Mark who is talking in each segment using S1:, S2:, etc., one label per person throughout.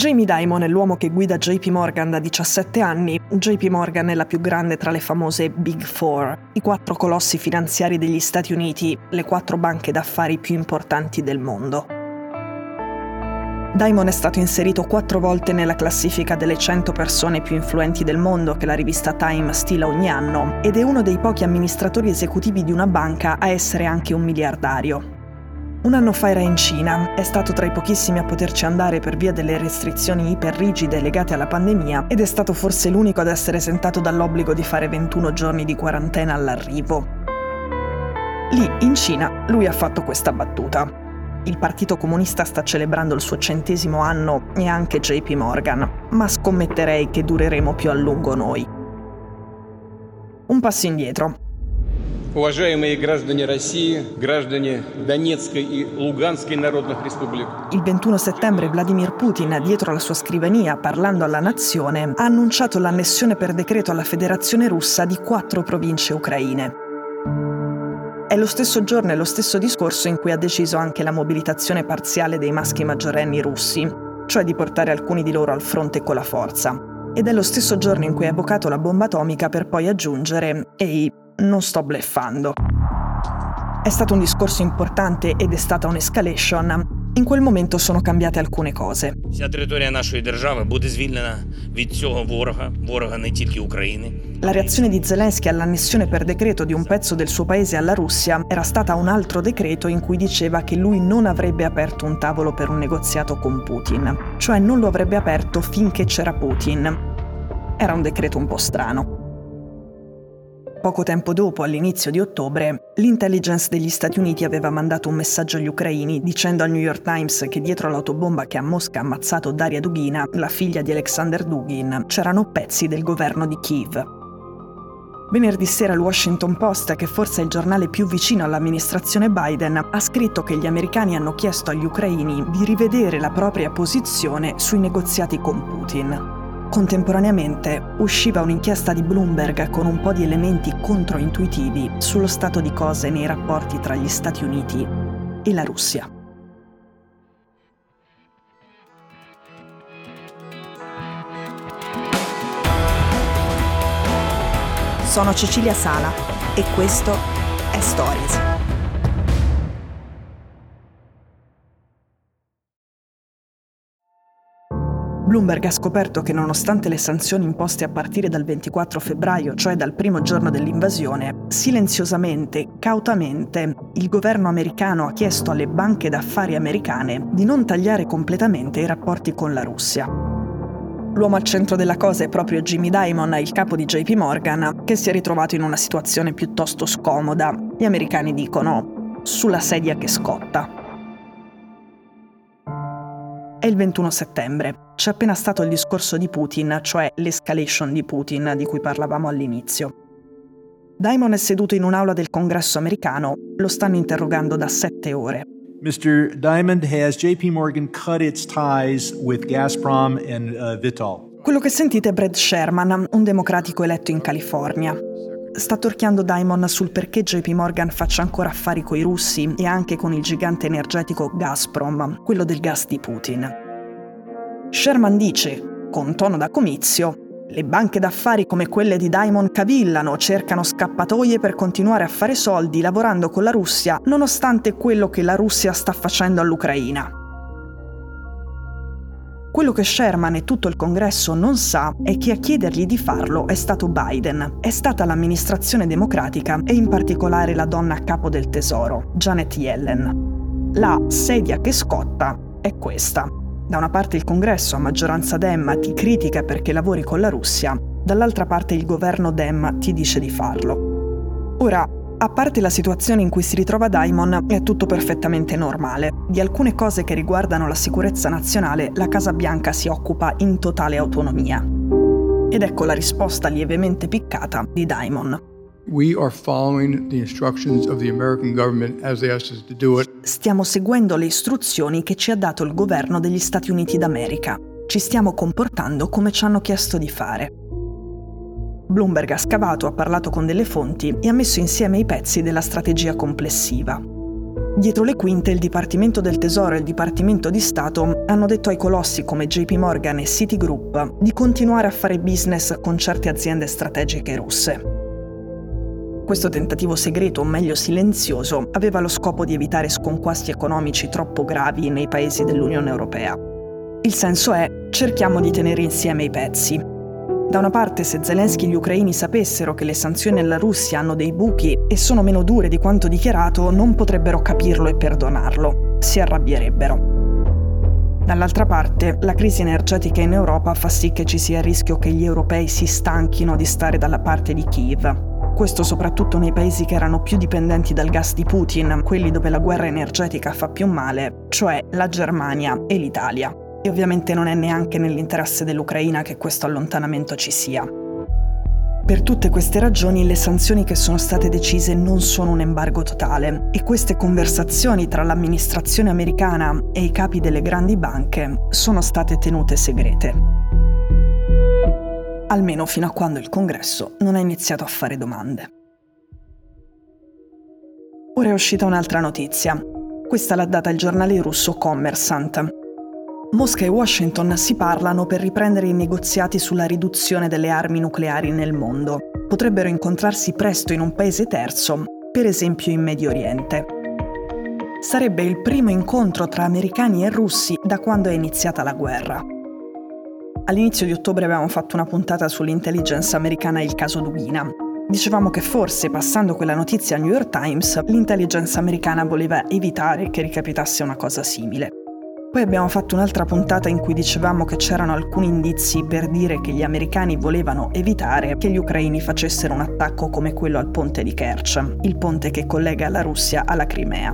S1: Jamie Dimon è l'uomo che guida JP Morgan da 17 anni. JP Morgan è la più grande tra le famose Big Four, i quattro colossi finanziari degli Stati Uniti, le quattro banche d'affari più importanti del mondo. Dimon è stato inserito quattro volte nella classifica delle 100 persone più influenti del mondo che la rivista Time stila ogni anno ed è uno dei pochi amministratori esecutivi di una banca a essere anche un miliardario. Un anno fa era in Cina, è stato tra i pochissimi a poterci andare per via delle restrizioni iperrigide legate alla pandemia ed è stato forse l'unico ad essere esentato dall'obbligo di fare 21 giorni di quarantena all'arrivo. Lì, in Cina, lui ha fatto questa battuta. Il Partito Comunista sta celebrando il suo centesimo anno e anche JP Morgan, ma scommetterei che dureremo più a lungo noi. Un passo indietro. Il 21 settembre Vladimir Putin, dietro la sua scrivania, parlando alla nazione, ha annunciato l'annessione per decreto alla Federazione russa di quattro province ucraine. È lo stesso giorno e lo stesso discorso in cui ha deciso anche la mobilitazione parziale dei maschi maggiorenni russi, cioè di portare alcuni di loro al fronte con la forza. Ed è lo stesso giorno in cui ha evocato la bomba atomica per poi aggiungere Ehi, non sto bleffando. È stato un discorso importante ed è stata un'escalation. In quel momento sono cambiate alcune cose. La reazione di Zelensky all'annessione per decreto di un pezzo del suo paese alla Russia era stata un altro decreto in cui diceva che lui non avrebbe aperto un tavolo per un negoziato con Putin, cioè non lo avrebbe aperto finché c'era Putin. Era un decreto un po' strano. Poco tempo dopo, all'inizio di ottobre, l'intelligence degli Stati Uniti aveva mandato un messaggio agli ucraini dicendo al New York Times che dietro l'autobomba che a Mosca ha ammazzato Daria Dugina, la figlia di Alexander Dugin, c'erano pezzi del governo di Kiev. Venerdì sera il Washington Post, che forse è il giornale più vicino all'amministrazione Biden, ha scritto che gli americani hanno chiesto agli ucraini di rivedere la propria posizione sui negoziati con Putin. Contemporaneamente usciva un'inchiesta di Bloomberg con un po' di elementi controintuitivi sullo stato di cose nei rapporti tra gli Stati Uniti e la Russia. Sono Cecilia Sala e questo è Stories. Bloomberg ha scoperto che nonostante le sanzioni imposte a partire dal 24 febbraio, cioè dal primo giorno dell'invasione, silenziosamente, cautamente, il governo americano ha chiesto alle banche d'affari americane di non tagliare completamente i rapporti con la Russia. L'uomo al centro della cosa è proprio Jimmy Dimon, il capo di JP Morgan, che si è ritrovato in una situazione piuttosto scomoda. Gli americani dicono sulla sedia che scotta. Il 21 settembre. C'è appena stato il discorso di Putin, cioè l'escalation di Putin di cui parlavamo all'inizio. Diamond è seduto in un'aula del congresso americano, lo stanno interrogando da sette ore.
S2: Mr. Diamond, has JP Morgan cut its ties with Gazprom and uh, Vitol?
S1: Quello che sentite è Brad Sherman, un democratico eletto in California. Sta torchiando Diamond sul perché JP Morgan faccia ancora affari coi russi e anche con il gigante energetico Gazprom, quello del gas di Putin. Sherman dice, con tono da comizio, le banche d'affari come quelle di Diamond cavillano, cercano scappatoie per continuare a fare soldi lavorando con la Russia, nonostante quello che la Russia sta facendo all'Ucraina. Quello che Sherman e tutto il congresso non sa è che a chiedergli di farlo è stato Biden, è stata l'amministrazione democratica e in particolare la donna a capo del tesoro, Janet Yellen. La sedia che scotta è questa. Da una parte il congresso a maggioranza Dem ti critica perché lavori con la Russia, dall'altra parte il governo Dem ti dice di farlo. Ora, a parte la situazione in cui si ritrova Daimon, è tutto perfettamente normale. Di alcune cose che riguardano la sicurezza nazionale, la Casa Bianca si occupa in totale autonomia. Ed ecco la risposta lievemente piccata di Daimon. Stiamo seguendo le istruzioni che ci ha dato il governo degli Stati Uniti d'America. Ci stiamo comportando come ci hanno chiesto di fare. Bloomberg ha scavato, ha parlato con delle fonti e ha messo insieme i pezzi della strategia complessiva. Dietro le quinte il Dipartimento del Tesoro e il Dipartimento di Stato hanno detto ai colossi come JP Morgan e Citigroup di continuare a fare business con certe aziende strategiche russe. Questo tentativo segreto, o meglio silenzioso, aveva lo scopo di evitare sconquasti economici troppo gravi nei paesi dell'Unione Europea. Il senso è cerchiamo di tenere insieme i pezzi, da una parte, se Zelensky e gli ucraini sapessero che le sanzioni alla Russia hanno dei buchi e sono meno dure di quanto dichiarato, non potrebbero capirlo e perdonarlo. Si arrabbierebbero. Dall'altra parte, la crisi energetica in Europa fa sì che ci sia il rischio che gli europei si stanchino di stare dalla parte di Kiev. Questo soprattutto nei paesi che erano più dipendenti dal gas di Putin, quelli dove la guerra energetica fa più male, cioè la Germania e l'Italia. E ovviamente non è neanche nell'interesse dell'Ucraina che questo allontanamento ci sia. Per tutte queste ragioni le sanzioni che sono state decise non sono un embargo totale e queste conversazioni tra l'amministrazione americana e i capi delle grandi banche sono state tenute segrete. Almeno fino a quando il Congresso non ha iniziato a fare domande. Ora è uscita un'altra notizia. Questa l'ha data il giornale russo Kommersant, Mosca e Washington si parlano per riprendere i negoziati sulla riduzione delle armi nucleari nel mondo. Potrebbero incontrarsi presto in un paese terzo, per esempio in Medio Oriente. Sarebbe il primo incontro tra americani e russi da quando è iniziata la guerra. All'inizio di ottobre avevamo fatto una puntata sull'intelligence americana e il caso Dugina. Dicevamo che forse, passando quella notizia al New York Times, l'intelligence americana voleva evitare che ricapitasse una cosa simile. Poi abbiamo fatto un'altra puntata in cui dicevamo che c'erano alcuni indizi per dire che gli americani volevano evitare che gli ucraini facessero un attacco come quello al ponte di Kerch, il ponte che collega la Russia alla Crimea.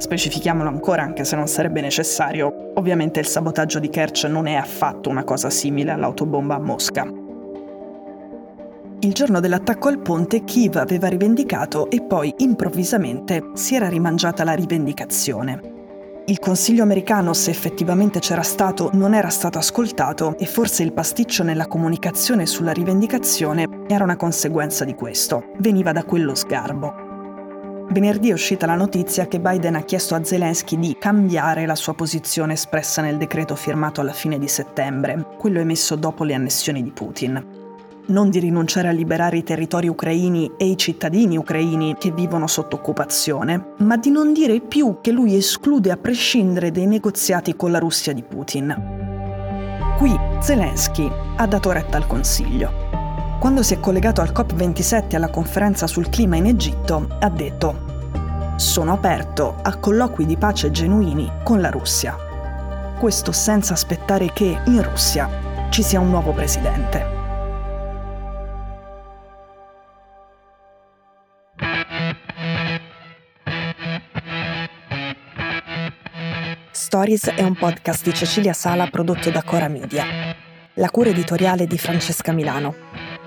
S1: Specifichiamolo ancora anche se non sarebbe necessario, ovviamente il sabotaggio di Kerch non è affatto una cosa simile all'autobomba a Mosca. Il giorno dell'attacco al ponte Kiev aveva rivendicato e poi improvvisamente si era rimangiata la rivendicazione. Il Consiglio americano, se effettivamente c'era stato, non era stato ascoltato e forse il pasticcio nella comunicazione sulla rivendicazione era una conseguenza di questo. Veniva da quello sgarbo. Venerdì è uscita la notizia che Biden ha chiesto a Zelensky di cambiare la sua posizione espressa nel decreto firmato alla fine di settembre, quello emesso dopo le annessioni di Putin non di rinunciare a liberare i territori ucraini e i cittadini ucraini che vivono sotto occupazione, ma di non dire più che lui esclude a prescindere dei negoziati con la Russia di Putin. Qui Zelensky ha dato retta al Consiglio. Quando si è collegato al COP27 alla conferenza sul clima in Egitto, ha detto sono aperto a colloqui di pace genuini con la Russia. Questo senza aspettare che in Russia ci sia un nuovo presidente. Stories è un podcast di Cecilia Sala prodotto da Cora Media. La cura editoriale di Francesca Milano.